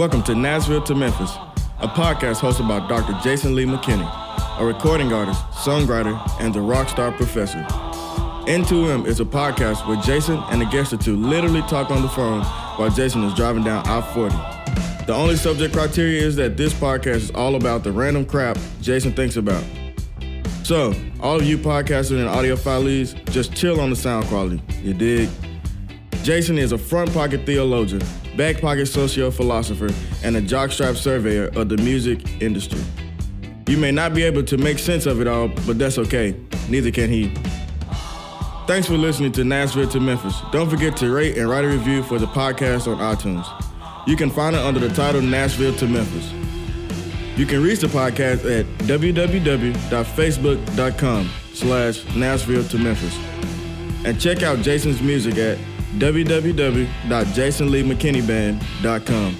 Welcome to Nashville to Memphis, a podcast hosted by Dr. Jason Lee McKinney, a recording artist, songwriter, and the rock star professor. N2M is a podcast where Jason and a guest or two literally talk on the phone while Jason is driving down I 40. The only subject criteria is that this podcast is all about the random crap Jason thinks about. So, all of you podcasters and audiophiles, just chill on the sound quality. You dig? Jason is a front pocket theologian back pocket socio-philosopher, and a jockstrap surveyor of the music industry. You may not be able to make sense of it all, but that's okay. Neither can he. Thanks for listening to Nashville to Memphis. Don't forget to rate and write a review for the podcast on iTunes. You can find it under the title Nashville to Memphis. You can reach the podcast at www.facebook.com slash Nashville to Memphis. And check out Jason's music at www.jasonleemckinneyband.com,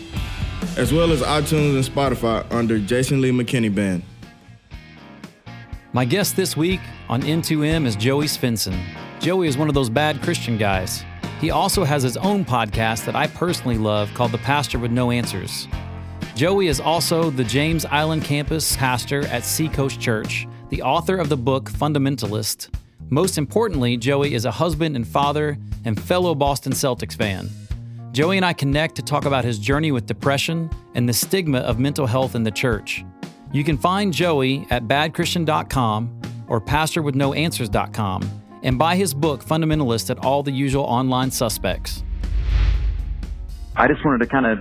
as well as iTunes and Spotify under Jason Lee McKinney Band. My guest this week on N2M is Joey Svendsen. Joey is one of those bad Christian guys. He also has his own podcast that I personally love called The Pastor with No Answers. Joey is also the James Island campus pastor at Seacoast Church, the author of the book Fundamentalist. Most importantly, Joey is a husband and father and fellow Boston Celtics fan. Joey and I connect to talk about his journey with depression and the stigma of mental health in the church. You can find Joey at badchristian.com or pastorwithnoanswers.com and buy his book Fundamentalist at all the usual online suspects. I just wanted to kind of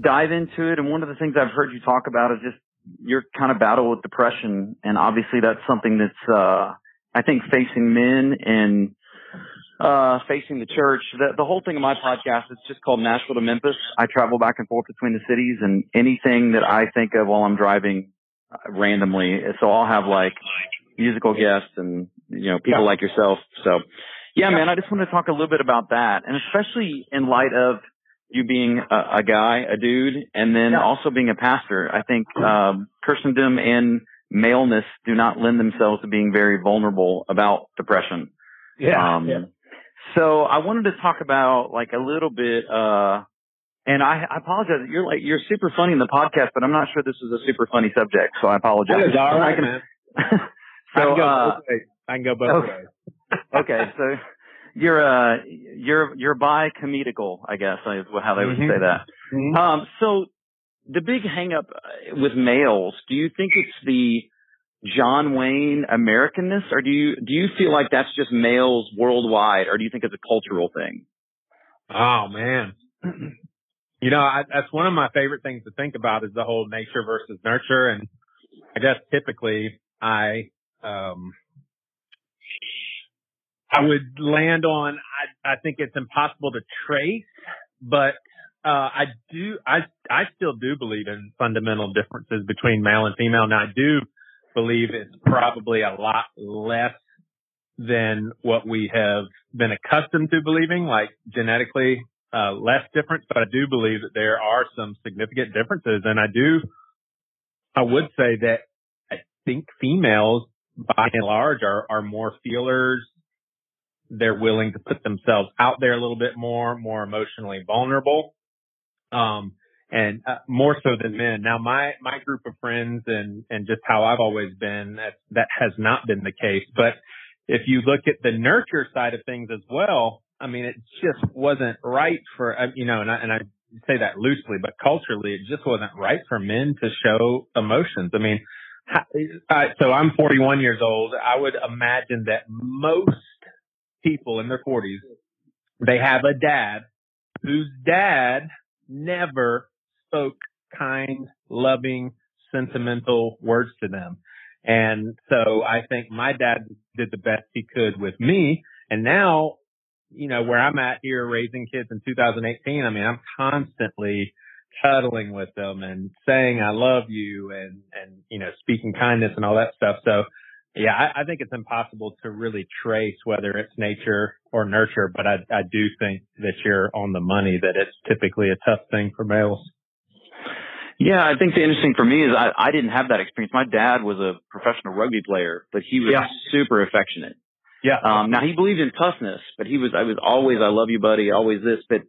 dive into it. And one of the things I've heard you talk about is just your kind of battle with depression. And obviously that's something that's, uh, I think facing men and uh, facing the church. The, the whole thing of my podcast is just called Nashville to Memphis. I travel back and forth between the cities and anything that I think of while I'm driving uh, randomly. So I'll have like musical guests and, you know, people yeah. like yourself. So yeah, yeah, man, I just want to talk a little bit about that. And especially in light of you being a, a guy, a dude, and then yeah. also being a pastor. I think, um, Christendom and maleness do not lend themselves to being very vulnerable about depression. Yeah. Um, yeah. So I wanted to talk about like a little bit, uh, and I, I apologize. You're like, you're super funny in the podcast, but I'm not sure this is a super funny subject. So I apologize. It's all right, man. so, I can go uh, both ways. I can go both okay. ways. okay. So you're, uh, you're, you're bi comedical, I guess is how they would mm-hmm. say that. Mm-hmm. Um, so the big hang up with males, do you think it's the, John Wayne Americanness, or do you do you feel like that's just males worldwide, or do you think it's a cultural thing? Oh man, you know I, that's one of my favorite things to think about is the whole nature versus nurture, and I guess typically I um I would land on I I think it's impossible to trace, but uh, I do I I still do believe in fundamental differences between male and female. Now I do believe it's probably a lot less than what we have been accustomed to believing, like genetically uh, less difference. But I do believe that there are some significant differences, and I do. I would say that I think females, by and large, are are more feelers. They're willing to put themselves out there a little bit more, more emotionally vulnerable. Um, and uh, more so than men. Now, my my group of friends and and just how I've always been, that that has not been the case. But if you look at the nurture side of things as well, I mean, it just wasn't right for uh, you know, and I, and I say that loosely, but culturally, it just wasn't right for men to show emotions. I mean, I, so I'm 41 years old. I would imagine that most people in their 40s, they have a dad whose dad never spoke kind, loving, sentimental words to them. And so I think my dad did the best he could with me. And now, you know, where I'm at here raising kids in 2018, I mean, I'm constantly cuddling with them and saying I love you and, and, you know, speaking kindness and all that stuff. So yeah, I, I think it's impossible to really trace whether it's nature or nurture, but I, I do think that you're on the money that it's typically a tough thing for males. Yeah, I think the interesting for me is I, I didn't have that experience. My dad was a professional rugby player, but he was yeah. super affectionate. Yeah. Um, now he believed in toughness, but he was, I was always, I love you, buddy, always this, but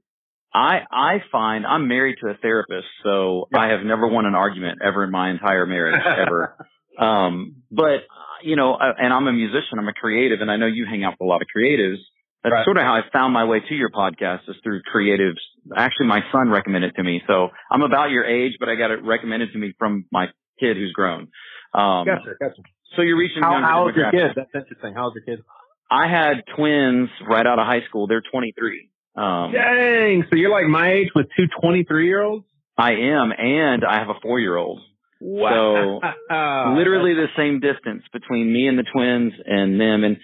I I find I'm married to a therapist, so yeah. I have never won an argument ever in my entire marriage ever. um, but you know, and I'm a musician, I'm a creative, and I know you hang out with a lot of creatives. That's right. sort of how I found my way to your podcast is through creatives. Actually, my son recommended it to me, so I'm about your age, but I got it recommended to me from my kid who's grown. Um, gotcha, gotcha. So you're reaching. How, how's your kid? That's interesting. How's your kid? I had twins right out of high school. They're 23. Um, Dang! So you're like my age with two 23 year olds. I am, and I have a four year old. Wow. So literally the same distance between me and the twins and them. And,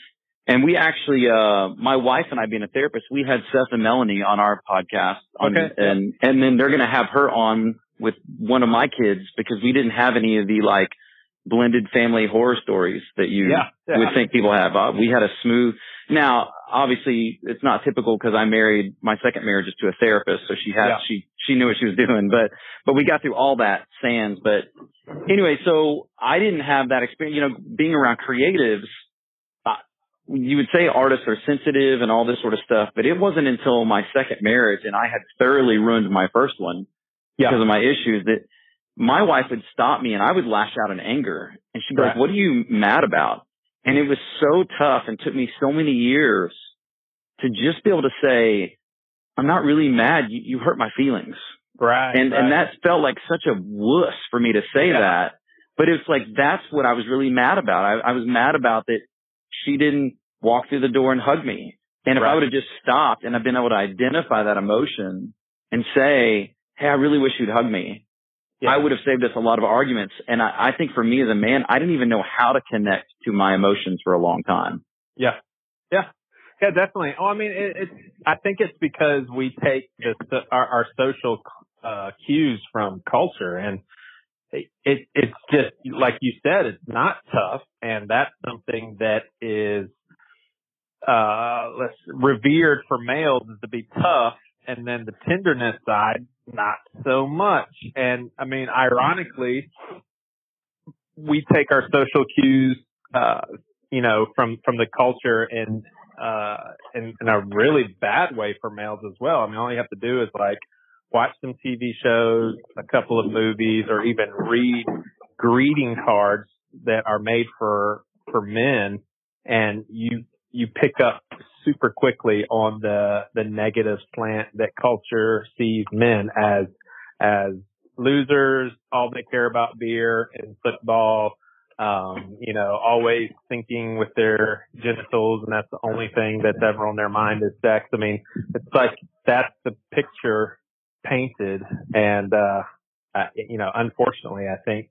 and we actually, uh, my wife and I being a therapist, we had Seth and Melanie on our podcast on, okay. and, and then they're going to have her on with one of my kids because we didn't have any of the like blended family horror stories that you yeah, yeah. would think people have. Uh, we had a smooth, now obviously it's not typical because I married my second marriage is to a therapist. So she had, yeah. she, she knew what she was doing, but, but we got through all that sands. But anyway, so I didn't have that experience, you know, being around creatives. Uh, you would say artists are sensitive and all this sort of stuff, but it wasn't until my second marriage and I had thoroughly ruined my first one because of my issues that my wife would stop me and I would lash out in anger and she'd be right. like, what are you mad about? And it was so tough and took me so many years to just be able to say, I'm not really mad. You, you hurt my feelings. Right. And, right. and that felt like such a wuss for me to say yeah. that. But it's like, that's what I was really mad about. I, I was mad about that she didn't walk through the door and hug me. And if right. I would have just stopped and I've been able to identify that emotion and say, Hey, I really wish you'd hug me yeah. I would have saved us a lot of arguments. And I, I think for me as a man, I didn't even know how to connect to my emotions for a long time. Yeah. Yeah. Yeah, definitely. Oh, I mean, it, it's, I think it's because we take this, our, our social, uh, cues from culture and it, it, it's just, like you said, it's not tough. And that's something that is, uh, revered for males is to be tough. And then the tenderness side not so much. And I mean, ironically, we take our social cues, uh, you know, from, from the culture and, uh, in, in a really bad way for males as well. I mean, all you have to do is like watch some TV shows, a couple of movies, or even read greeting cards that are made for, for men and you, you pick up super quickly on the the negative slant that culture sees men as as losers, all they care about beer and football, um, you know, always thinking with their genitals and that's the only thing that's ever on their mind is sex. I mean, it's like that's the picture painted and uh uh, you know, unfortunately, I think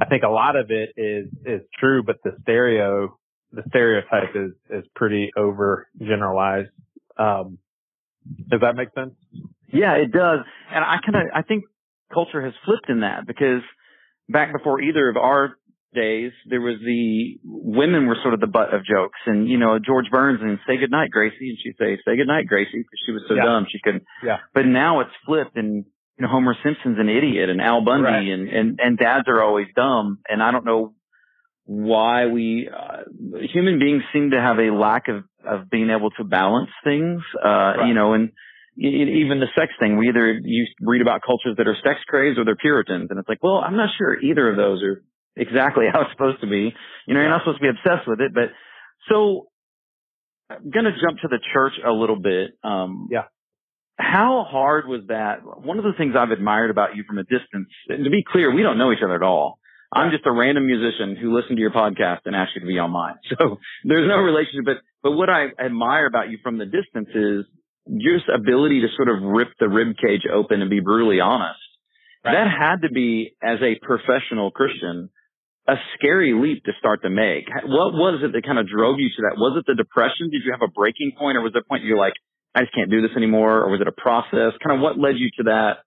I think a lot of it is is true, but the stereo the stereotype is is pretty over generalized. Um, does that make sense? Yeah, it does. And I kind of I think culture has flipped in that because back before either of our days, there was the women were sort of the butt of jokes, and you know George Burns and say goodnight Gracie, and she'd say say goodnight Gracie because she was so yeah. dumb she couldn't. Yeah. But now it's flipped, and you know Homer Simpson's an idiot, and Al Bundy, right. and and and dads are always dumb, and I don't know why we uh, human beings seem to have a lack of of being able to balance things uh right. you know and even the sex thing. We either you read about cultures that are sex crazed or they're puritans and it's like well i'm not sure either of those are exactly how it's supposed to be. You know you're not supposed to be obsessed with it but so i'm going to jump to the church a little bit um yeah. how hard was that? One of the things i've admired about you from a distance and to be clear we don't know each other at all I'm just a random musician who listened to your podcast and asked you to be on mine. So there's no relationship, but, but what I admire about you from the distance is just ability to sort of rip the rib cage open and be brutally honest. Right. That had to be, as a professional Christian, a scary leap to start to make. What was it that kind of drove you to that? Was it the depression? Did you have a breaking point or was there a point you're like, I just can't do this anymore? Or was it a process? Kind of what led you to that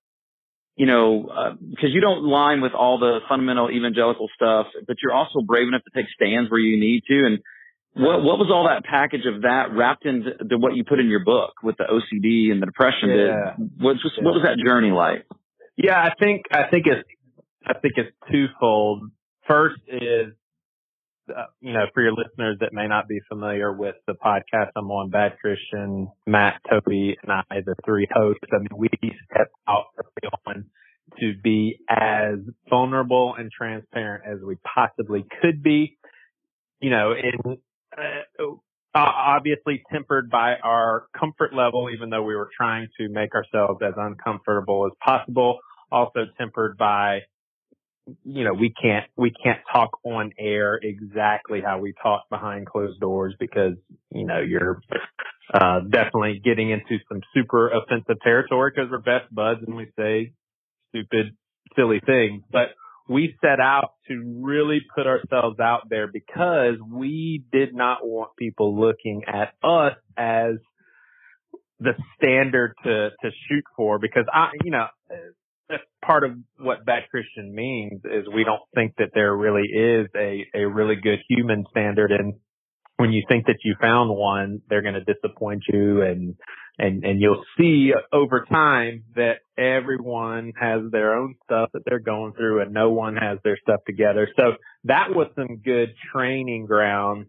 you know, because uh, you don't line with all the fundamental evangelical stuff, but you're also brave enough to take stands where you need to. And what what was all that package of that wrapped into what you put in your book with the OCD and the depression? Yeah. what was yeah. what was that journey like? Yeah, I think I think it's I think it's twofold. First is uh, you know, for your listeners that may not be familiar with the podcast I'm on, Bad Christian, Matt, Toby, and I, the three hosts, I mean, we set out early on to be as vulnerable and transparent as we possibly could be. You know, in uh, obviously tempered by our comfort level, even though we were trying to make ourselves as uncomfortable as possible. Also tempered by, you know, we can't we can't talk on air exactly how we talk behind closed doors because you know you're uh, definitely getting into some super offensive territory because we're best buds and we say stupid, silly things. But we set out to really put ourselves out there because we did not want people looking at us as the standard to, to shoot for because I, you know, that's part of what bad Christian means is we don't think that there really is a, a really good human standard. And when you think that you found one, they're going to disappoint you and and and you'll see over time that everyone has their own stuff that they're going through and no one has their stuff together so that was some good training ground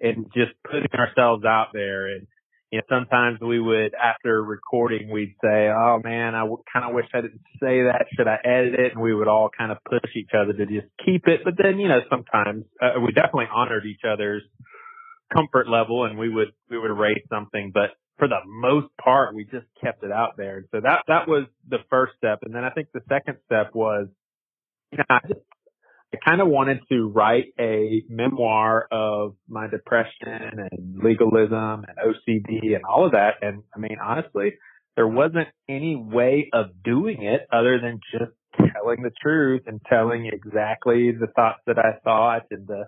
and just putting ourselves out there and you know sometimes we would after recording we'd say oh man i w- kind of wish i didn't say that should i edit it and we would all kind of push each other to just keep it but then you know sometimes uh, we definitely honored each other's comfort level and we would we would rate something but for the most part, we just kept it out there. And So that, that was the first step. And then I think the second step was, you know, I just, I kind of wanted to write a memoir of my depression and legalism and OCD and all of that. And I mean, honestly, there wasn't any way of doing it other than just telling the truth and telling exactly the thoughts that I thought and the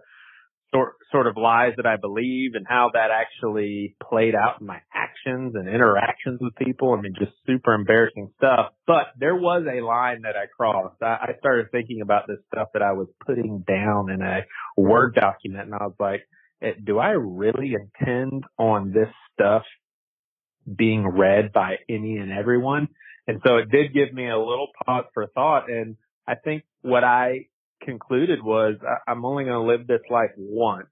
sort sort of lies that I believe and how that actually played out in my actions and interactions with people. I mean, just super embarrassing stuff. But there was a line that I crossed. I, I started thinking about this stuff that I was putting down in a Word document, and I was like, eh, "Do I really intend on this stuff being read by any and everyone?" And so it did give me a little pause for thought. And I think what I concluded was I, I'm only going to live this life once.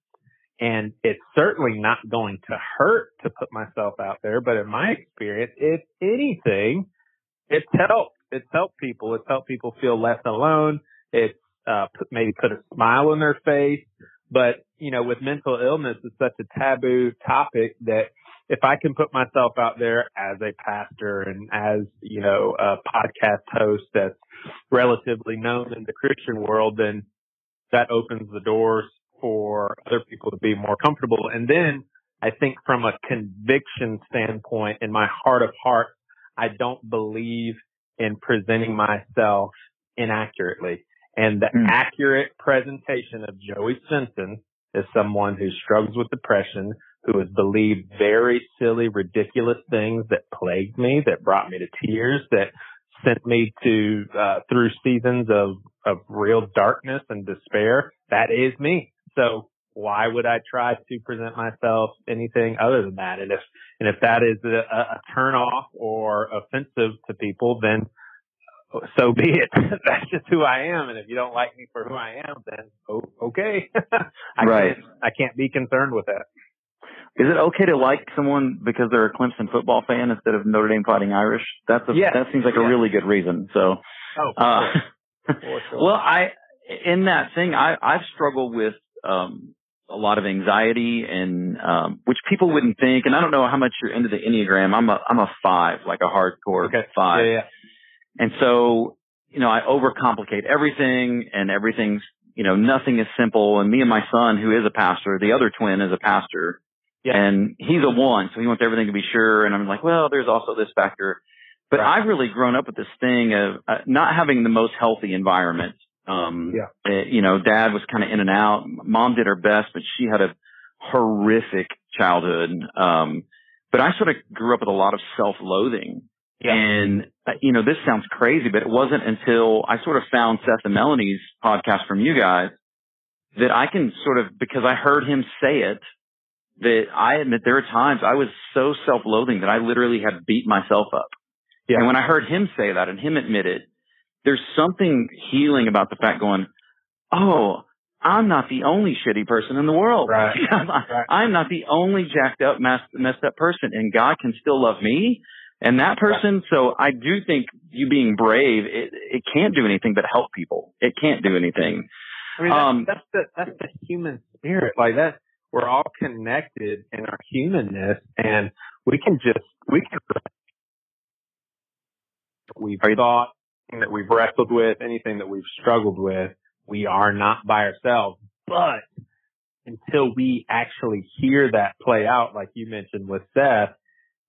And it's certainly not going to hurt to put myself out there. But in my experience, if anything, it's helped. It's helped people. It's helped people feel less alone. It's uh, put, maybe put a smile on their face. But, you know, with mental illness, it's such a taboo topic that if I can put myself out there as a pastor and as, you know, a podcast host that's relatively known in the Christian world, then that opens the doors for other people to be more comfortable. And then I think from a conviction standpoint, in my heart of hearts, I don't believe in presenting myself inaccurately. And the mm. accurate presentation of Joey Svendsen is someone who struggles with depression, who has believed very silly, ridiculous things that plagued me, that brought me to tears, that sent me to uh, through seasons of of real darkness and despair. That is me. So why would I try to present myself anything other than that? And if and if that is a, a turn off or offensive to people, then so be it. That's just who I am. And if you don't like me for who I am, then oh, okay. I right. Can't, I can't be concerned with that. Is it okay to like someone because they're a Clemson football fan instead of Notre Dame Fighting Irish? That's a, yes. that seems like yes. a really good reason. So, oh, uh, sure. well, I in that thing, I I've struggled with um a lot of anxiety and um which people wouldn't think. And I don't know how much you're into the enneagram. I'm a I'm a five, like a hardcore okay. five. Yeah, yeah. And so, you know, I overcomplicate everything and everything's you know, nothing is simple. And me and my son, who is a pastor, the other twin is a pastor, yeah. And he's a one, so he wants everything to be sure. And I'm like, well, there's also this factor. But right. I've really grown up with this thing of uh, not having the most healthy environment. Um, yeah. Uh, you know, dad was kind of in and out. Mom did her best, but she had a horrific childhood. Um, but I sort of grew up with a lot of self-loathing. Yeah. And, uh, you know, this sounds crazy, but it wasn't until I sort of found Seth and Melanie's podcast from you guys that I can sort of, because I heard him say it, that I admit there are times I was so self-loathing that I literally had beat myself up. Yeah. And when I heard him say that and him admit it, there's something healing about the fact going, oh, I'm not the only shitty person in the world. Right. right. I'm not the only jacked up, messed, messed up person, and God can still love me and that person. Right. So I do think you being brave, it, it can't do anything but help people. It can't do anything. I mean, um, that's the that's the human spirit. Like that, we're all connected in our humanness, and we can just we can we've thought that we've wrestled with, anything that we've struggled with, we are not by ourselves. But until we actually hear that play out, like you mentioned with Seth,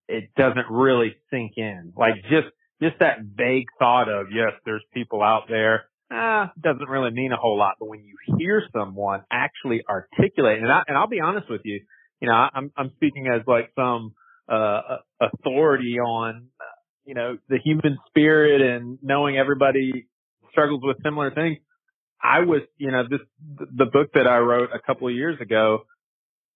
it doesn't really sink in. Like just, just that vague thought of, yes, there's people out there, ah, doesn't really mean a whole lot. But when you hear someone actually articulate, and I, and I'll be honest with you, you know, I'm, I'm speaking as like some, uh, authority on, you know, the human spirit and knowing everybody struggles with similar things. I was, you know, this, the book that I wrote a couple of years ago,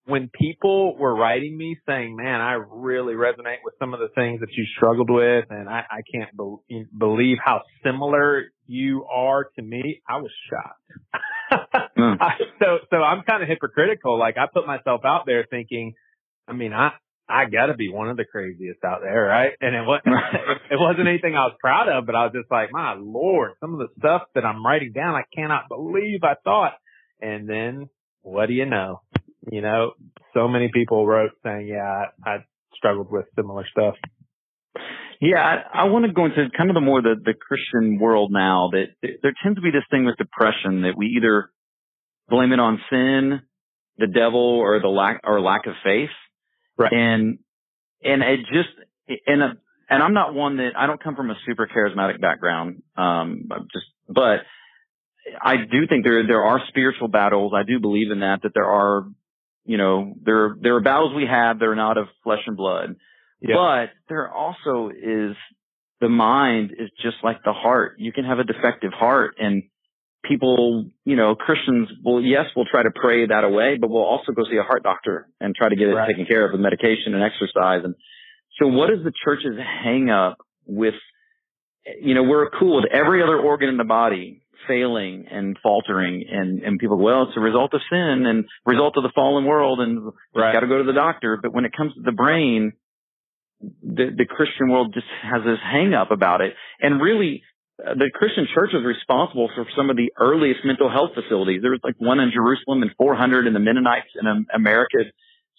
when people were writing me saying, man, I really resonate with some of the things that you struggled with and I, I can't be- believe how similar you are to me, I was shocked. mm. I, so, so I'm kind of hypocritical. Like I put myself out there thinking, I mean, I, I gotta be one of the craziest out there, right? And it wasn't, it wasn't anything I was proud of, but I was just like, my lord, some of the stuff that I'm writing down, I cannot believe I thought. And then what do you know? You know, so many people wrote saying, yeah, I, I struggled with similar stuff. Yeah, I, I want to go into kind of the more the, the Christian world now that there tends to be this thing with depression that we either blame it on sin, the devil, or the lack or lack of faith. Right. And, and it just, and, a, and I'm not one that, I don't come from a super charismatic background. Um, just, but I do think there, there are spiritual battles. I do believe in that, that there are, you know, there, there are battles we have that are not of flesh and blood. Yeah. But there also is the mind is just like the heart. You can have a defective heart and people, you know, Christians will, yes, we'll try to pray that away, but we'll also go see a heart doctor and try to get it right. taken care of with medication and exercise. And so what is the church's hang up with, you know, we're cool with every other organ in the body failing and faltering and, and people, go, well, it's a result of sin and result of the fallen world and right. got to go to the doctor. But when it comes to the brain, the, the Christian world just has this hang up about it. And really, uh, the Christian church was responsible for some of the earliest mental health facilities. There was like one in Jerusalem and 400 in the Mennonites in America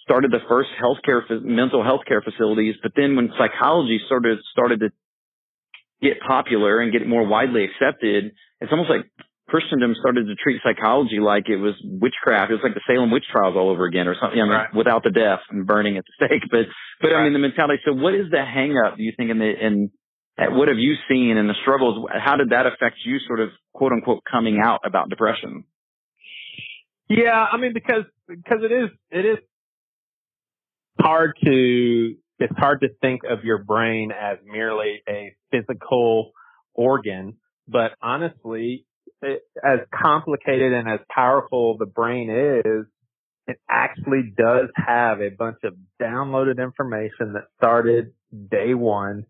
started the first healthcare, mental health care facilities. But then when psychology started, started to get popular and get more widely accepted, it's almost like Christendom started to treat psychology like it was witchcraft. It was like the Salem witch trials all over again or something, I mean, right. without the death and burning at the stake. But, but right. I mean, the mentality. So what is the hang up, do you think, in the, in, what have you seen in the struggles? How did that affect you sort of quote unquote coming out about depression? Yeah, I mean, because, because it is, it is hard to, it's hard to think of your brain as merely a physical organ, but honestly, it, as complicated and as powerful the brain is, it actually does have a bunch of downloaded information that started day one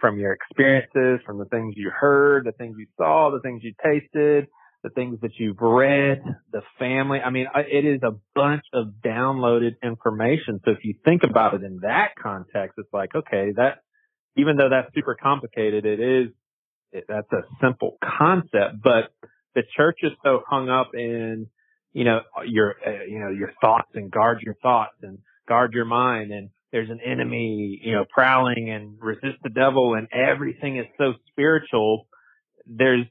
from your experiences, from the things you heard, the things you saw, the things you tasted, the things that you've read, the family. I mean, it is a bunch of downloaded information. So if you think about it in that context, it's like, okay, that, even though that's super complicated, it is, it, that's a simple concept, but the church is so hung up in, you know, your, uh, you know, your thoughts and guard your thoughts and guard your mind and there's an enemy, you know, prowling and resist the devil and everything is so spiritual. There's,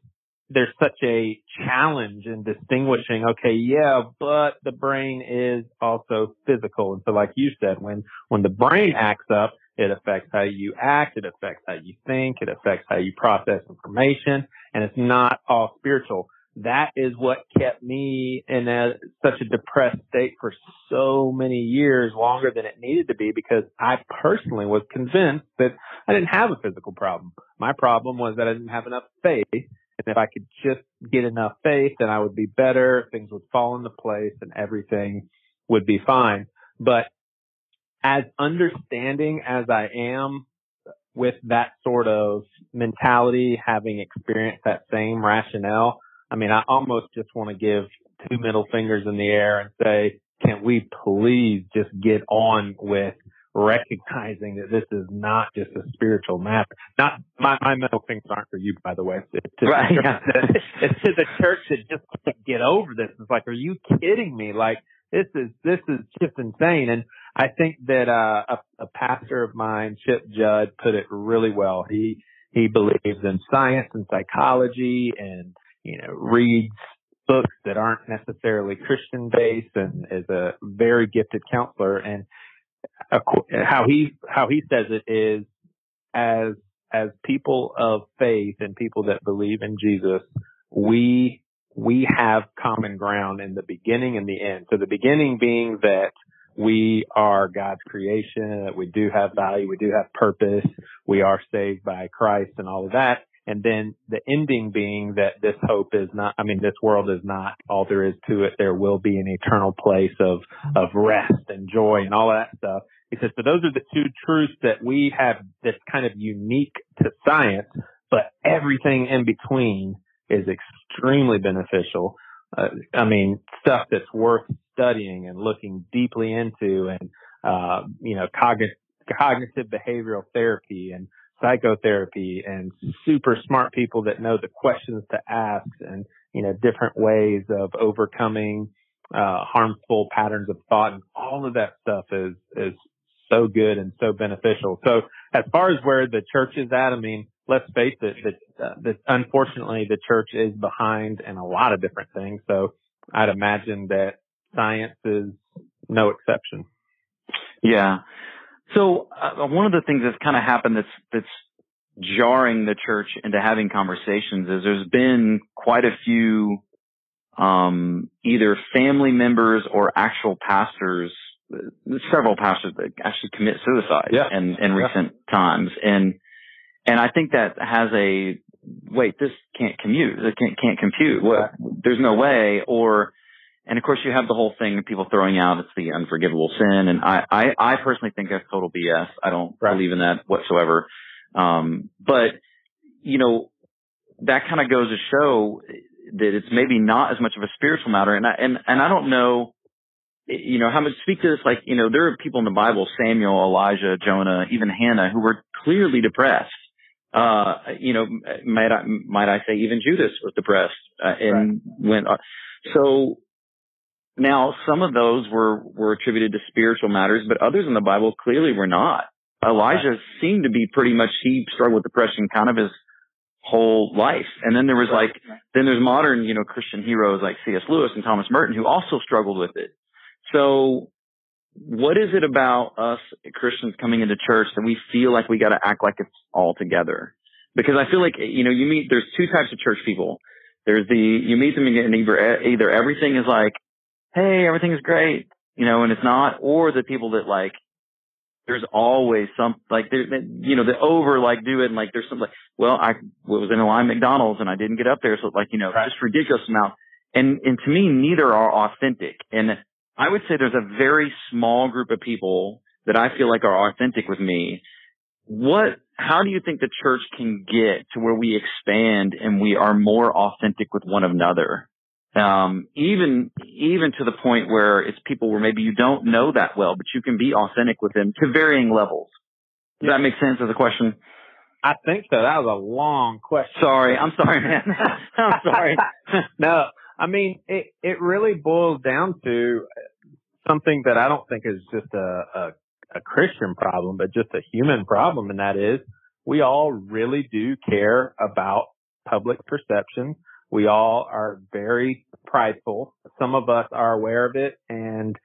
there's such a challenge in distinguishing, okay, yeah, but the brain is also physical. And so like you said, when, when the brain acts up, it affects how you act. It affects how you think. It affects how you process information. And it's not all spiritual that is what kept me in a, such a depressed state for so many years, longer than it needed to be, because I personally was convinced that I didn't have a physical problem. My problem was that I didn't have enough faith. If I could just get enough faith, then I would be better. Things would fall into place and everything would be fine. But as understanding as I am with that sort of mentality, having experienced that same rationale, I mean, I almost just want to give two middle fingers in the air and say, can we please just get on with recognizing that this is not just a spiritual matter. Not my, my middle fingers aren't for you, by the way. It's to, right, the, yeah. church, it's to the church that just can't get over this. It's like, are you kidding me? Like this is this is just insane. And I think that uh, a, a pastor of mine, Chip Judd, put it really well. He he believes in science and psychology, and you know reads books that aren't necessarily Christian based, and is a very gifted counselor. And how he how he says it is as as people of faith and people that believe in Jesus, we we have common ground in the beginning and the end. So the beginning being that we are God's creation, that we do have value, we do have purpose, we are saved by Christ and all of that. And then the ending being that this hope is not, I mean, this world is not all there is to it. There will be an eternal place of, of rest and joy and all that stuff. He says, so those are the two truths that we have that's kind of unique to science, but everything in between is extremely beneficial. Uh, I mean, stuff that's worth studying and looking deeply into and, uh, you know, cognitive, cognitive behavioral therapy and psychotherapy and super smart people that know the questions to ask and, you know, different ways of overcoming, uh, harmful patterns of thought and all of that stuff is, is so good and so beneficial. So as far as where the church is at, I mean, let's face it, that, uh, that unfortunately the church is behind in a lot of different things. So I'd imagine that science is no exception. Yeah. So uh, one of the things that's kind of happened that's that's jarring the church into having conversations is there's been quite a few um, either family members or actual pastors, several pastors that actually commit suicide yeah. in, in yeah. recent times, and and I think that has a wait, this can't commute, it can't can't compute. What? There's no way, or and of course, you have the whole thing of people throwing out it's the unforgivable sin, and I I, I personally think that's total BS. I don't right. believe in that whatsoever. Um, but you know, that kind of goes to show that it's maybe not as much of a spiritual matter, and I and and I don't know. You know, how much speak to this? Like, you know, there are people in the Bible, Samuel, Elijah, Jonah, even Hannah, who were clearly depressed. Uh, you know, might I, might I say even Judas was depressed, uh, and right. went, uh, so now, some of those were, were attributed to spiritual matters, but others in the Bible clearly were not. Elijah right. seemed to be pretty much, he struggled with depression kind of his whole life. And then there was like, then there's modern, you know, Christian heroes like C.S. Lewis and Thomas Merton who also struggled with it. So what is it about us Christians coming into church that we feel like we got to act like it's all together? Because I feel like, you know, you meet, there's two types of church people. There's the, you meet them and either, either everything is like, hey, everything is great, you know, and it's not, or the people that like, there's always some, like, there, you know, the over, like, do it, and like, there's some, like, well, I was in a line McDonald's and I didn't get up there, so like, you know, right. just ridiculous amount. And, and to me, neither are authentic. And I would say there's a very small group of people that I feel like are authentic with me. What, how do you think the church can get to where we expand and we are more authentic with one another? Um, even even to the point where it's people where maybe you don't know that well, but you can be authentic with them to varying levels. Does yeah. that make sense as a question? I think so. That was a long question. Sorry, I'm sorry, man. I'm sorry. no, I mean it. It really boils down to something that I don't think is just a, a a Christian problem, but just a human problem, and that is we all really do care about public perception we all are very prideful. Some of us are aware of it and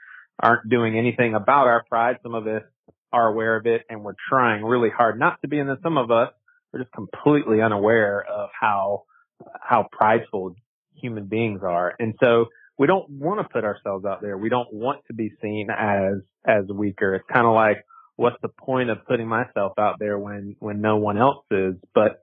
aren't doing anything about our pride. Some of us are aware of it and we're trying really hard not to be. And then some of us are just completely unaware of how, how prideful human beings are. And so we don't want to put ourselves out there. We don't want to be seen as, as weaker. It's kind of like, what's the point of putting myself out there when, when no one else is? But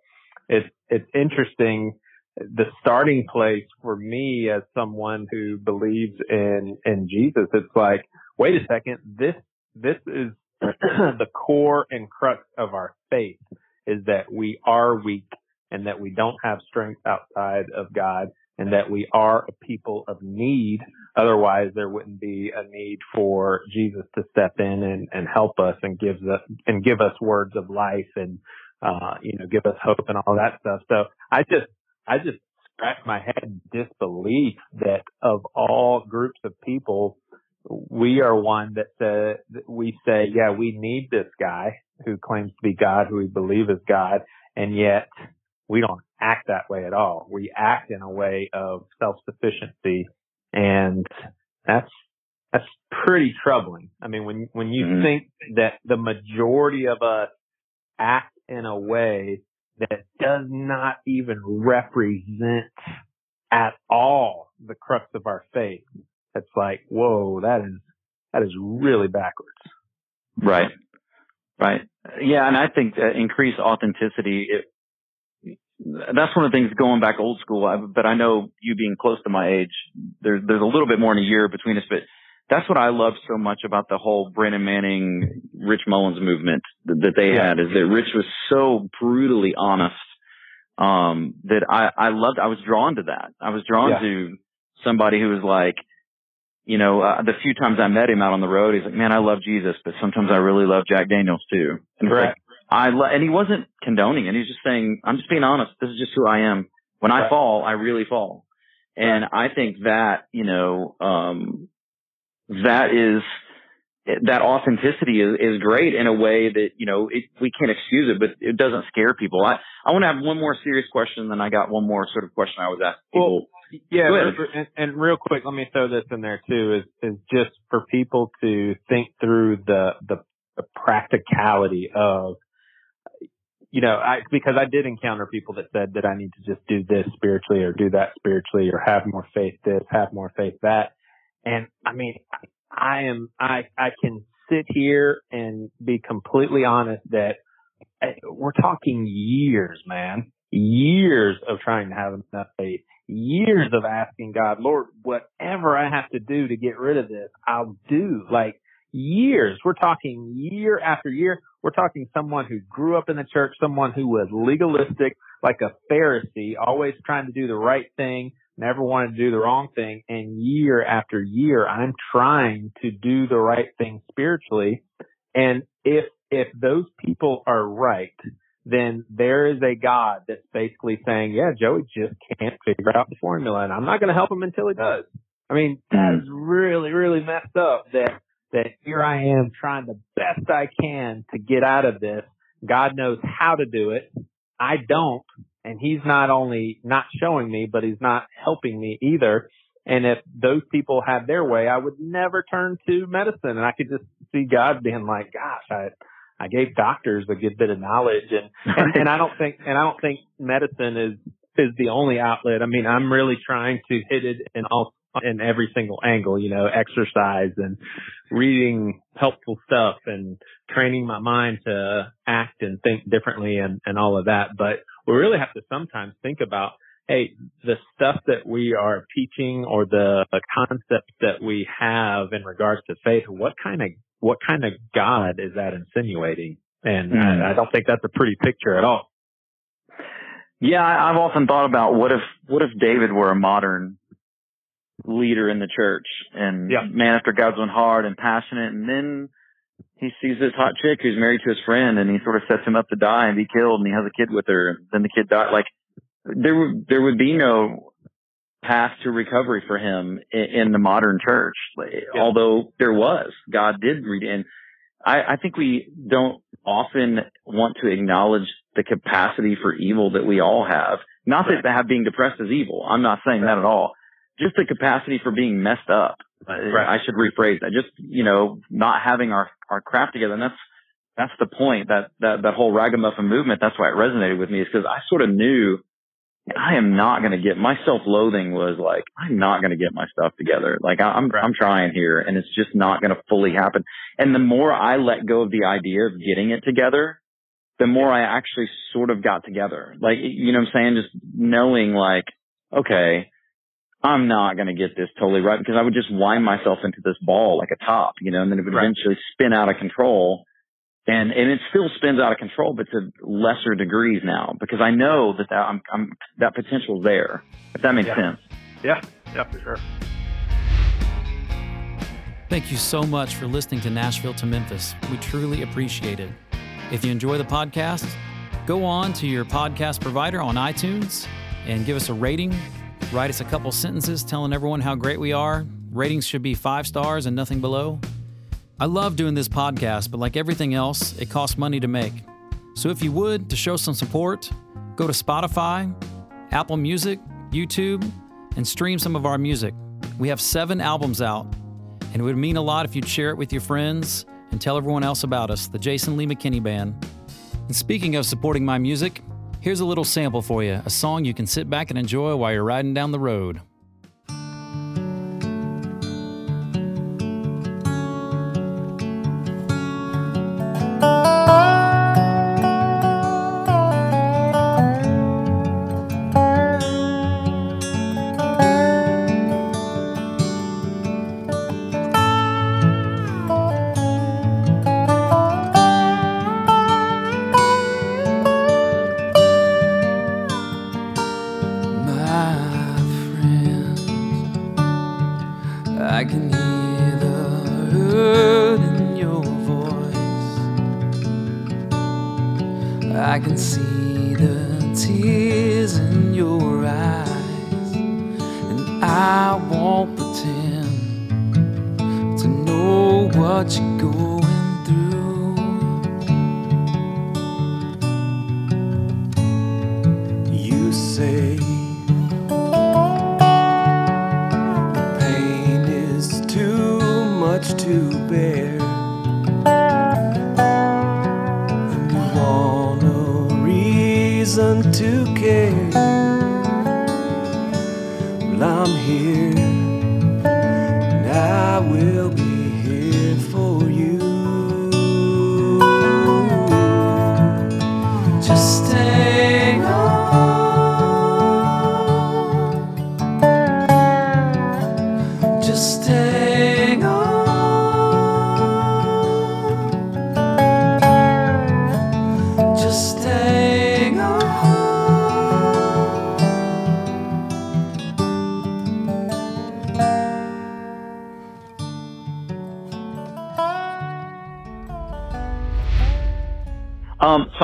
it's, it's interesting the starting place for me as someone who believes in in Jesus, it's like, wait a second, this this is the core and crux of our faith is that we are weak and that we don't have strength outside of God and that we are a people of need. Otherwise, there wouldn't be a need for Jesus to step in and, and help us and give us and give us words of life and uh, you know give us hope and all that stuff. So I just I just scratch my head in disbelief that of all groups of people, we are one that said we say, yeah, we need this guy who claims to be God, who we believe is God, and yet we don't act that way at all. We act in a way of self-sufficiency and that's, that's pretty troubling. I mean, when, when you mm-hmm. think that the majority of us act in a way that does not even represent at all the crux of our faith, it's like, whoa, that is, that is really backwards. Right. Right. Yeah. And I think uh, increased authenticity, it, that's one of the things going back old school. I, but I know you being close to my age, there's there's a little bit more than a year between us. But that's what I love so much about the whole Brennan Manning, Rich Mullins movement that, that they yeah. had is that Rich was so brutally honest um, that I I loved. I was drawn to that. I was drawn yeah. to somebody who was like, you know, uh, the few times I met him out on the road, he's like, man, I love Jesus, but sometimes I really love Jack Daniels too. And right. like, I and he wasn't condoning it. He's just saying, I'm just being honest. This is just who I am. When I fall, I really fall. And right. I think that, you know, um, that is, that authenticity is, is great in a way that, you know, it, we can't excuse it, but it doesn't scare people. I, I want to have one more serious question, then I got one more sort of question I was asking people. Well, yeah, and, and real quick, let me throw this in there too, is, is just for people to think through the, the, the practicality of you know, I, because I did encounter people that said that I need to just do this spiritually or do that spiritually or have more faith this, have more faith that. And I mean, I am, I, I can sit here and be completely honest that eh, we're talking years, man, years of trying to have enough faith, years of asking God, Lord, whatever I have to do to get rid of this, I'll do. Like years. We're talking year after year. We're talking someone who grew up in the church, someone who was legalistic, like a Pharisee, always trying to do the right thing, never wanted to do the wrong thing. And year after year, I'm trying to do the right thing spiritually. And if, if those people are right, then there is a God that's basically saying, yeah, Joey just can't figure out the formula and I'm not going to help him until he does. I mean, that's really, really messed up that that here I am trying the best I can to get out of this. God knows how to do it. I don't. And he's not only not showing me, but he's not helping me either. And if those people had their way, I would never turn to medicine. And I could just see God being like, gosh, I, I gave doctors a good bit of knowledge and, and, and I don't think, and I don't think medicine is, is the only outlet. I mean, I'm really trying to hit it in all in every single angle, you know, exercise and reading helpful stuff and training my mind to act and think differently and, and all of that. But we really have to sometimes think about, hey, the stuff that we are teaching or the, concepts that we have in regards to faith, what kind of, what kind of God is that insinuating? And mm. I, I don't think that's a pretty picture at all. Yeah, I've often thought about what if what if David were a modern leader in the church and yeah. man after God's own heart and passionate. And then he sees this hot chick who's married to his friend and he sort of sets him up to die and be killed and he has a kid with her. And then the kid died. Like there would, there would be no path to recovery for him in, in the modern church. Yeah. Although there was, God did read and I, I think we don't often want to acknowledge the capacity for evil that we all have. Not that, that being depressed is evil. I'm not saying that at all just the capacity for being messed up. Right. I should rephrase that. Just, you know, not having our, our crap together. And that's, that's the point that, that, that whole ragamuffin movement. That's why it resonated with me is because I sort of knew I am not going to get my self-loathing was like, I'm not going to get my stuff together. Like I'm, right. I'm trying here and it's just not going to fully happen. And the more I let go of the idea of getting it together, the more I actually sort of got together. Like, you know what I'm saying? Just knowing like, okay, I'm not going to get this totally right because I would just wind myself into this ball like a top, you know, and then it would right. eventually spin out of control. And, and it still spins out of control, but to lesser degrees now because I know that, that I'm, I'm that potential there, if that makes yeah. sense. Yeah, yeah, for sure. Thank you so much for listening to Nashville to Memphis. We truly appreciate it. If you enjoy the podcast, go on to your podcast provider on iTunes and give us a rating. Write us a couple sentences telling everyone how great we are. Ratings should be five stars and nothing below. I love doing this podcast, but like everything else, it costs money to make. So if you would, to show some support, go to Spotify, Apple Music, YouTube, and stream some of our music. We have seven albums out, and it would mean a lot if you'd share it with your friends and tell everyone else about us, the Jason Lee McKinney Band. And speaking of supporting my music, here's a little sample for you a song you can sit back and enjoy while you're riding down the road. Oh,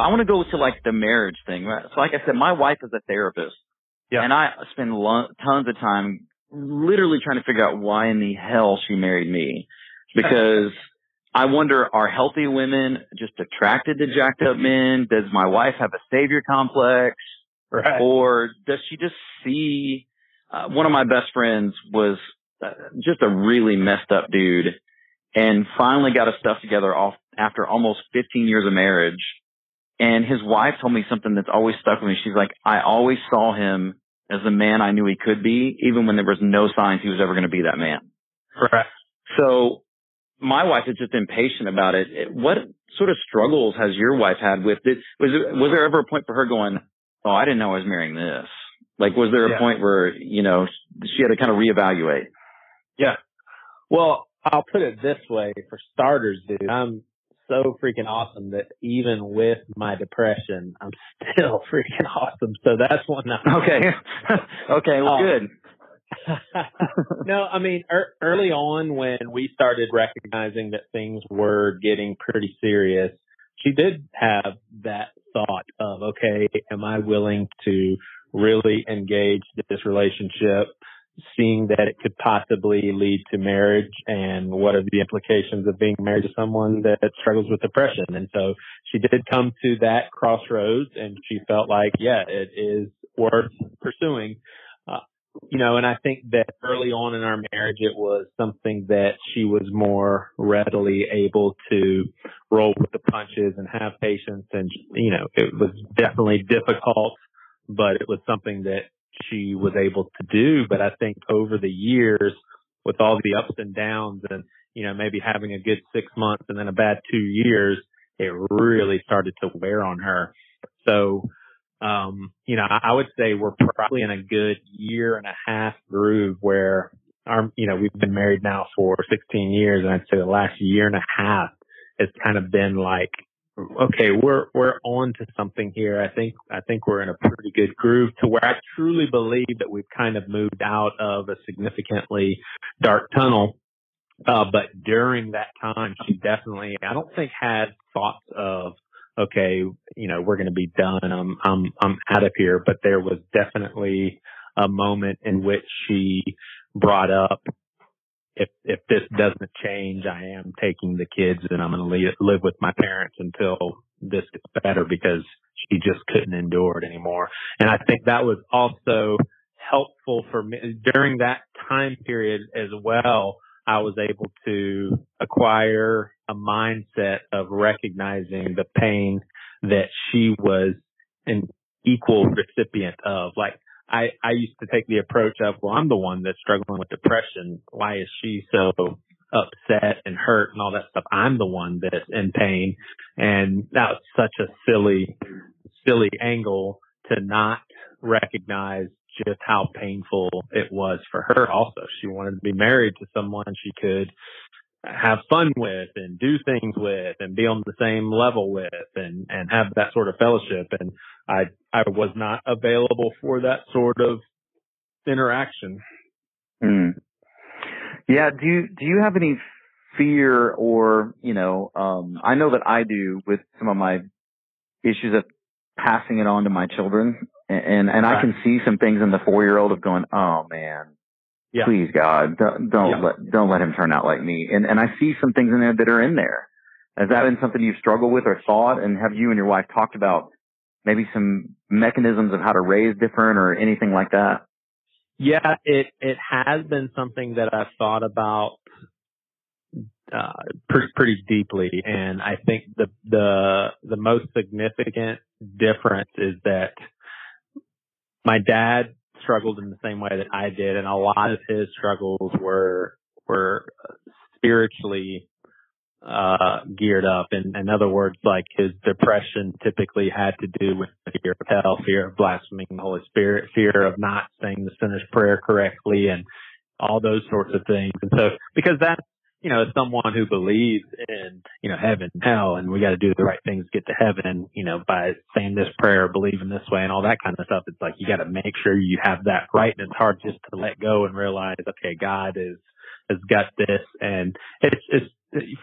want to go to like the marriage thing. Right? So, like I said, my wife is a therapist, yeah. and I spend lo- tons of time literally trying to figure out why in the hell she married me, because I wonder are healthy women just attracted to jacked up men? Does my wife have a savior complex, right. or does she just see? Uh, one of my best friends was uh, just a really messed up dude and finally got his stuff together off after almost 15 years of marriage and his wife told me something that's always stuck with me. She's like, I always saw him as the man I knew he could be, even when there was no signs he was ever going to be that man. Right. So my wife is just impatient about it. What sort of struggles has your wife had with it? Was there, was there ever a point for her going, Oh, I didn't know I was marrying this? Like, was there a yeah. point where, you know, she had to kind of reevaluate? Yeah. Well, I'll put it this way for starters, dude. I'm so freaking awesome that even with my depression, I'm still freaking awesome. So that's one. Okay. okay. Well, um, good. no, I mean, er- early on when we started recognizing that things were getting pretty serious, she did have that thought of, okay, am I willing to really engage this relationship seeing that it could possibly lead to marriage and what are the implications of being married to someone that struggles with depression. And so she did come to that crossroads and she felt like, yeah, it is worth pursuing. Uh, you know, and I think that early on in our marriage, it was something that she was more readily able to roll with the punches and have patience. And, you know, it was definitely difficult, but it was something that she was able to do. But I think over the years, with all the ups and downs and, you know, maybe having a good six months and then a bad two years, it really started to wear on her. So, um, you know, I, I would say we're probably in a good year and a half groove where our, you know, we've been married now for 16 years and I'd say the last year and a half has kind of been like okay, we're we're on to something here. I think I think we're in a pretty good groove to where I truly believe that we've kind of moved out of a significantly dark tunnel. Uh, but during that time, she definitely, I don't think had thoughts of, okay, you know, we're going to be done. I'm, I'm, I'm out of here. But there was definitely a moment in which she brought up if if this doesn't change, I am taking the kids and I'm going to live with my parents until this gets better because she just couldn't endure it anymore. And I think that was also helpful for me during that time period as well. I was able to acquire a mindset of recognizing the pain that she was an equal recipient of. Like I, I used to take the approach of, well, I'm the one that's struggling with depression. Why is she so upset and hurt and all that stuff? I'm the one that's in pain. And that was such a silly, silly angle to not recognize just how painful it was for her. Also, she wanted to be married to someone she could have fun with and do things with and be on the same level with and, and have that sort of fellowship. And I, I was not available for that sort of interaction. Mm. Yeah. Do you, do you have any fear or, you know, um, I know that I do with some of my issues of passing it on to my children and, and right. I can see some things in the four year old of going, oh man, yeah. please God, don't, don't yeah. let, don't let him turn out like me. And, and I see some things in there that are in there. Has that been something you've struggled with or thought? And have you and your wife talked about maybe some mechanisms of how to raise different or anything like that? Yeah, it, it has been something that I've thought about uh, pretty, pretty deeply. And I think the, the, the most significant difference is that my dad struggled in the same way that I did, and a lot of his struggles were were spiritually uh, geared up. In, in other words, like his depression typically had to do with fear of hell, fear of blaspheming the Holy Spirit, fear of not saying the sinner's prayer correctly, and all those sorts of things. And so, because that's you know, as someone who believes in, you know, heaven, and hell, and we got to do the right things to get to heaven, you know, by saying this prayer, believing this way and all that kind of stuff. It's like you got to make sure you have that right. And it's hard just to let go and realize, okay, God is, has got this. And it's, it's,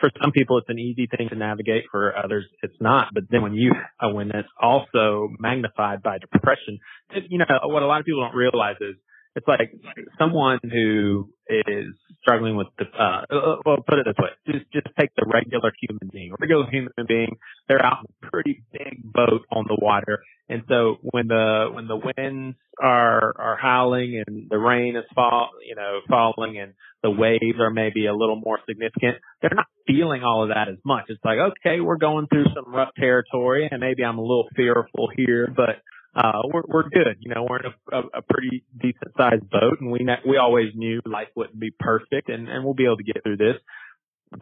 for some people, it's an easy thing to navigate. For others, it's not. But then when you, when it's also magnified by depression, you know, what a lot of people don't realize is it's like someone who is struggling with the uh, uh well put it this way just just take the regular human being. Regular human being they're out in a pretty big boat on the water. And so when the when the winds are are howling and the rain is fall you know falling and the waves are maybe a little more significant they're not feeling all of that as much. It's like okay we're going through some rough territory and maybe i'm a little fearful here but uh, we're, we're good. You know, we're in a, a, a pretty decent sized boat and we, ne- we always knew life wouldn't be perfect and, and we'll be able to get through this.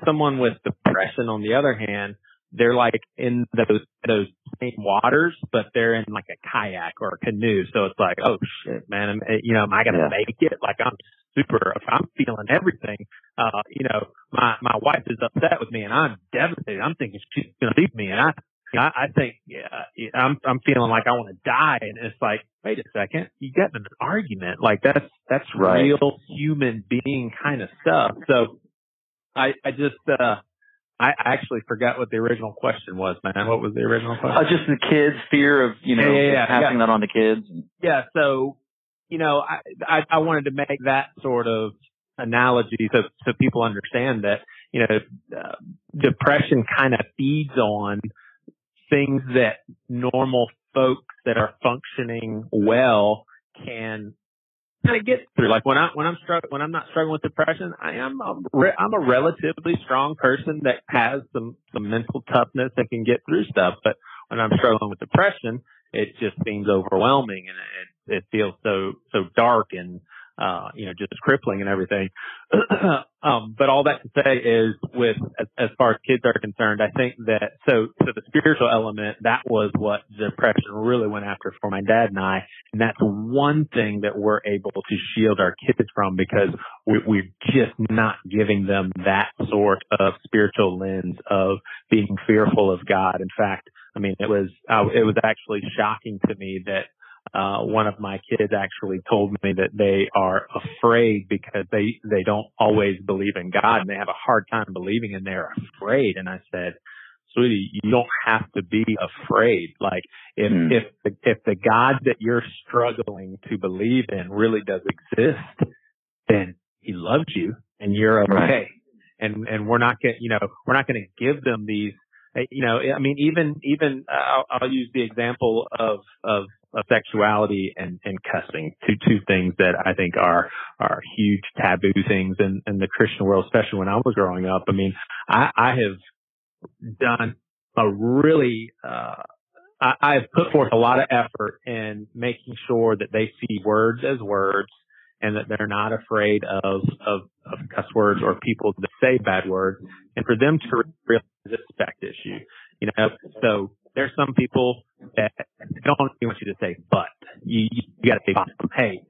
Someone with depression, on the other hand, they're like in those, those same waters, but they're in like a kayak or a canoe. So it's like, oh shit, man, I'm, you know, am I going to yeah. make it? Like I'm super, I'm feeling everything. Uh, you know, my, my wife is upset with me and I'm devastated. I'm thinking she's going to leave me and I, I, I think yeah, I'm I'm feeling like I want to die, and it's like, wait a second, you got an argument, like that's that's right. real human being kind of stuff. So, I I just uh I actually forgot what the original question was, man. What was the original question? Uh, just the kids' fear of you know yeah, yeah, yeah. passing that on to kids. Yeah, so you know, I, I I wanted to make that sort of analogy so so people understand that you know uh, depression kind of feeds on things that normal folks that are functioning well can kind of get through. Like when I when I'm struggling when I'm not struggling with depression, I am I'm a relatively strong person that has some some mental toughness that can get through stuff. But when I'm struggling with depression, it just seems overwhelming and it it feels so so dark and uh, you know, just crippling and everything. um, but all that to say is with, as, as, far as kids are concerned, I think that, so, so the spiritual element, that was what depression really went after for my dad and I. And that's one thing that we're able to shield our kids from because we, we're just not giving them that sort of spiritual lens of being fearful of God. In fact, I mean, it was, uh, it was actually shocking to me that uh, one of my kids actually told me that they are afraid because they, they don't always believe in God and they have a hard time believing and they're afraid. And I said, sweetie, you don't have to be afraid. Like if, mm. if, the, if the God that you're struggling to believe in really does exist, then he loves you and you're okay. Right. And, and we're not going you know, we're not going to give them these you know, I mean, even even uh, I'll, I'll, use the example of of of sexuality and, and cussing, two two things that I think are are huge taboo things in, in the Christian world, especially when I was growing up. I mean, I, I have done a really uh, I, I've put forth a lot of effort in making sure that they see words as words and that they're not afraid of, of, of cuss words or people that say bad words and for them to realize the respect issue. You know, so there's some people that don't want you to say but. You, you, you gotta say bottom. Hey,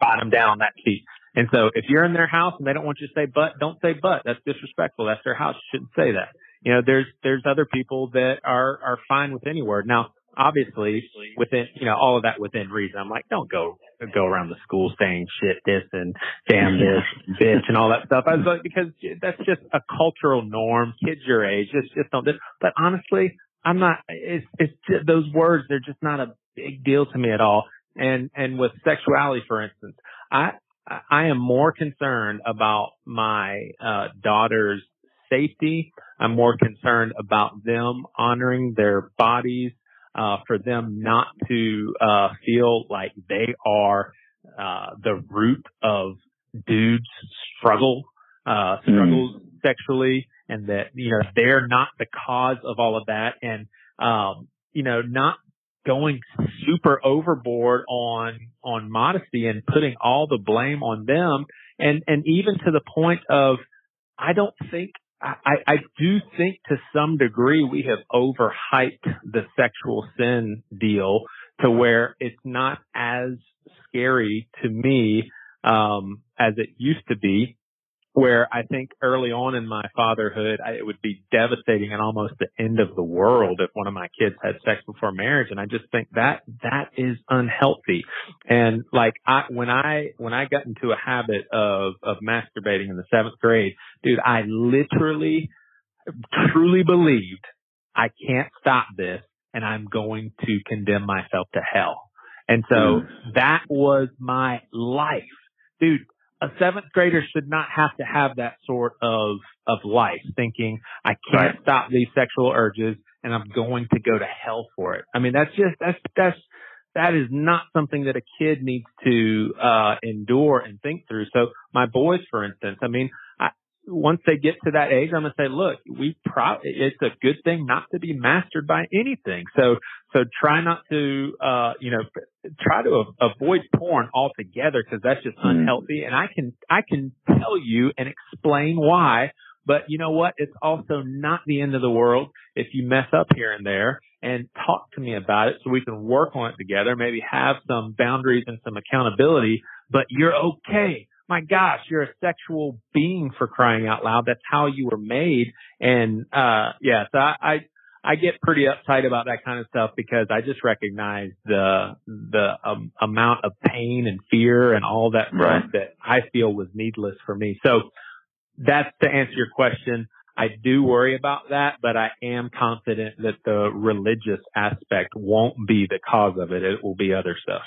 bottom down that seat. And so if you're in their house and they don't want you to say but, don't say but. That's disrespectful. That's their house. You shouldn't say that. You know, there's, there's other people that are, are fine with any word. Now, obviously within, you know, all of that within reason. I'm like, don't go, go around the school saying shit this and damn this bitch and all that stuff. I was like, because that's just a cultural norm. Kids your age, just, just don't this. But honestly, I'm not, it's, it's just, those words, they're just not a big deal to me at all. And, and with sexuality, for instance, I, I am more concerned about my, uh, daughter's safety. I'm more concerned about them honoring their bodies, uh, for them not to, uh, feel like they are, uh, the root of dudes struggle, uh, struggles mm. sexually and that, you know, they're not the cause of all of that. And, um, you know, not going super overboard on, on modesty and putting all the blame on them. And, and even to the point of, I don't think I, I do think to some degree we have overhyped the sexual sin deal to where it's not as scary to me um, as it used to be where I think early on in my fatherhood, I, it would be devastating and almost the end of the world if one of my kids had sex before marriage. And I just think that that is unhealthy. And like I, when I, when I got into a habit of, of masturbating in the seventh grade, dude, I literally truly believed I can't stop this and I'm going to condemn myself to hell. And so mm. that was my life. Dude, a seventh grader should not have to have that sort of of life thinking I can't right. stop these sexual urges and I'm going to go to hell for it. I mean that's just that's that's that is not something that a kid needs to uh endure and think through. So my boys for instance, I mean once they get to that age, I'm gonna say, look, we pro- it's a good thing not to be mastered by anything. So, so try not to, uh, you know, try to avoid porn altogether because that's just mm-hmm. unhealthy. And I can, I can tell you and explain why. But you know what? It's also not the end of the world if you mess up here and there and talk to me about it so we can work on it together, maybe have some boundaries and some accountability, but you're okay my gosh, you're a sexual being for crying out loud. That's how you were made. And, uh, yeah, so I, I, I get pretty uptight about that kind of stuff because I just recognize the, the um, amount of pain and fear and all that right. stuff that I feel was needless for me. So that's to answer your question. I do worry about that, but I am confident that the religious aspect won't be the cause of it. It will be other stuff.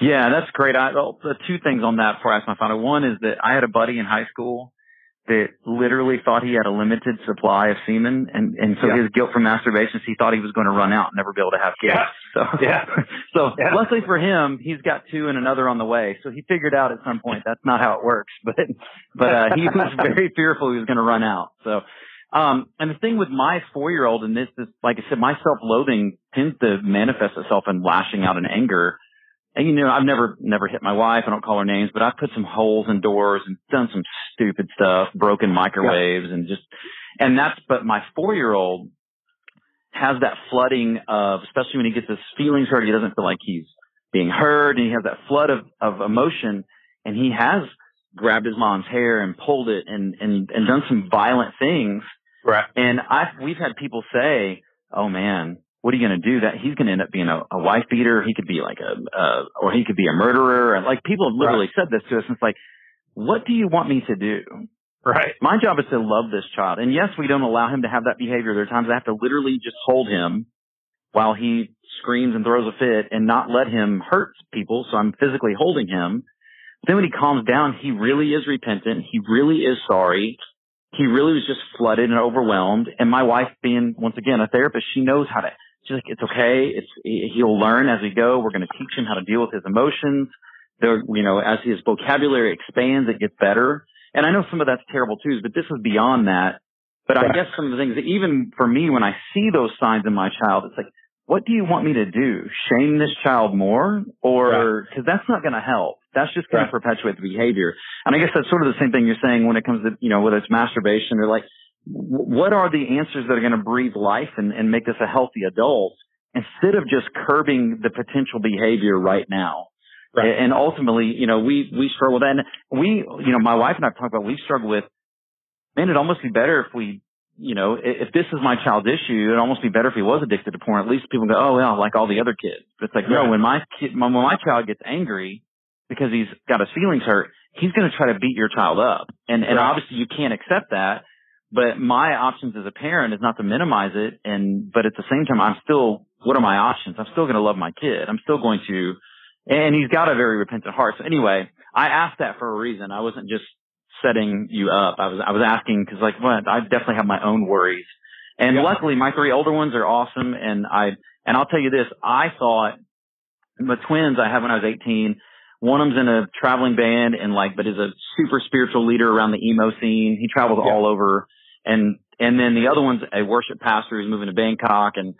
Yeah, that's great. I, well, the two things on that before I ask my final one is that I had a buddy in high school that literally thought he had a limited supply of semen and, and so yeah. his guilt for masturbation, he thought he was going to run out and never be able to have kids. Yeah. So, yeah. so yeah. luckily for him, he's got two and another on the way. So he figured out at some point that's not how it works, but, but, uh, he was very fearful he was going to run out. So, um, and the thing with my four year old and this is, like I said, my self loathing tends to manifest itself in lashing out in anger and you know, I've never, never hit my wife. I don't call her names, but I've put some holes in doors and done some stupid stuff, broken microwaves yeah. and just, and that's, but my four year old has that flooding of, especially when he gets his feelings hurt, he doesn't feel like he's being heard and he has that flood of, of emotion and he has grabbed his mom's hair and pulled it and, and, and done some violent things. Right. And I, we've had people say, Oh man, what are you going to do? That he's going to end up being a, a wife beater. He could be like a, uh, or he could be a murderer. And like people have literally right. said this to us. And it's like, what do you want me to do? Right. My job is to love this child. And yes, we don't allow him to have that behavior. There are times I have to literally just hold him while he screams and throws a fit and not let him hurt people. So I'm physically holding him. But Then when he calms down, he really is repentant. He really is sorry. He really was just flooded and overwhelmed. And my wife being once again a therapist, she knows how to She's like, it's okay. It's, he'll learn as we go. We're going to teach him how to deal with his emotions. There, you know, as his vocabulary expands, it gets better. And I know some of that's terrible too, but this is beyond that. But I guess some of the things that even for me, when I see those signs in my child, it's like, what do you want me to do? Shame this child more? Or, cause that's not going to help. That's just going to perpetuate the behavior. And I guess that's sort of the same thing you're saying when it comes to, you know, whether it's masturbation or like, what are the answers that are going to breathe life and, and make us a healthy adult instead of just curbing the potential behavior right now? Right. And ultimately, you know, we, we struggle with that. And we, you know, my wife and I talked about, we struggle with, man, it'd almost be better if we, you know, if this is my child's issue, it'd almost be better if he was addicted to porn. At least people go, oh, well, like all the other kids. But it's like, right. no, when my kid, when my child gets angry because he's got his feelings hurt, he's going to try to beat your child up. And, and right. obviously you can't accept that. But my options as a parent is not to minimize it. And, but at the same time, I'm still, what are my options? I'm still going to love my kid. I'm still going to, and he's got a very repentant heart. So anyway, I asked that for a reason. I wasn't just setting you up. I was, I was asking because like, what? I definitely have my own worries. And yeah. luckily my three older ones are awesome. And I, and I'll tell you this, I thought the twins I had when I was 18, one of them's in a traveling band and like, but is a super spiritual leader around the emo scene. He travels yeah. all over and and then the other one's a worship pastor who's moving to Bangkok and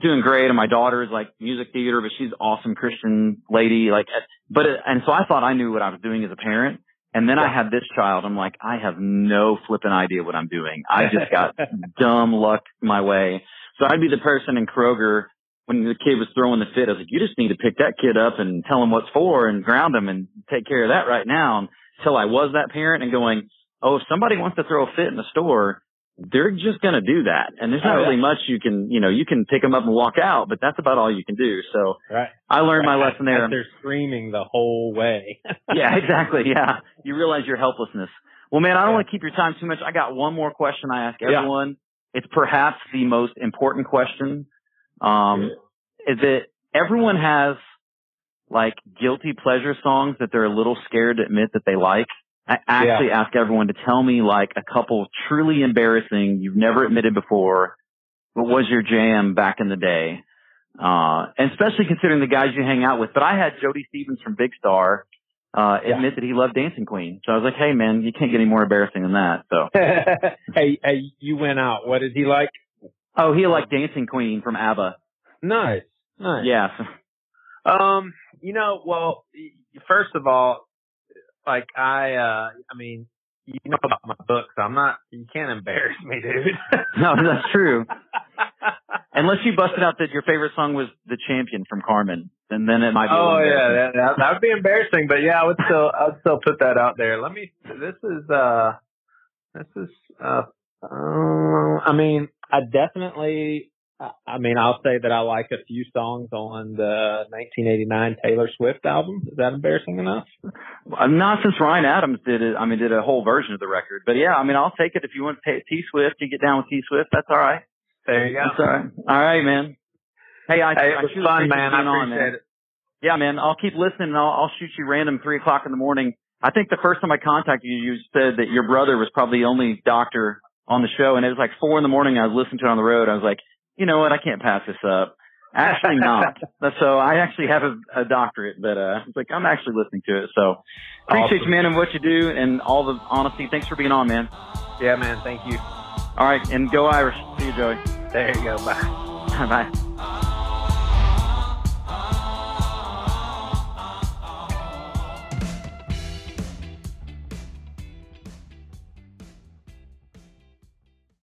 doing great. And my daughter is like music theater, but she's awesome Christian lady. Like, but and so I thought I knew what I was doing as a parent. And then yeah. I had this child. I'm like, I have no flipping idea what I'm doing. I just got dumb luck my way. So I'd be the person in Kroger when the kid was throwing the fit. I was like, you just need to pick that kid up and tell him what's for and ground him and take care of that right now. Until I was that parent and going, oh, if somebody wants to throw a fit in the store, they're just going to do that. And there's not oh, really much you can, you know, you can pick them up and walk out, but that's about all you can do. So right. I learned right. my lesson there. They're screaming the whole way. yeah, exactly. Yeah. You realize your helplessness. Well, man, I don't yeah. want to keep your time too much. I got one more question I ask everyone. Yeah. It's perhaps the most important question. Um, is that everyone has like guilty pleasure songs that they're a little scared to admit that they like. I actually yeah. ask everyone to tell me like a couple truly embarrassing you've never admitted before. What was your jam back in the day? Uh, and especially considering the guys you hang out with. But I had Jody Stephens from Big Star, uh, admit yeah. that he loved Dancing Queen. So I was like, hey man, you can't get any more embarrassing than that. So. hey, hey, you went out. What did he like? Oh, he liked Dancing Queen from ABBA. Nice. Nice. Yeah. Um, you know, well, first of all, like I, uh, I mean, you know about my books. I'm not. You can't embarrass me, dude. no, that's true. Unless you busted out that your favorite song was "The Champion" from Carman, and then it might be. Oh yeah, that, that would be embarrassing. But yeah, I would still, I would still put that out there. Let me. This is, uh, this is, uh, uh I mean, I definitely I mean, I'll say that I like a few songs on the 1989 Taylor Swift album. Is that embarrassing enough? Uh, not since Ryan Adams did it. I mean, did a whole version of the record. But yeah, I mean, I'll take it if you want to T Swift. You get down with T Swift. That's all right. There you go. That's all right. All right, man. Hey, I, hey, it was I fun, man. I appreciate on, man. it. Yeah, man. I'll keep listening and I'll, I'll shoot you random three o'clock in the morning. I think the first time I contacted you, you said that your brother was probably the only doctor on the show, and it was like four in the morning. I was listening to it on the road. I was like, you know what? I can't pass this up. Actually not. so I actually have a, a doctorate, but uh, it's like I'm actually listening to it. So appreciate awesome. you, man, and what you do and all the honesty. Thanks for being on, man. Yeah, man. Thank you. All right, and go Irish. See you, Joey. There you go. Bye. Bye.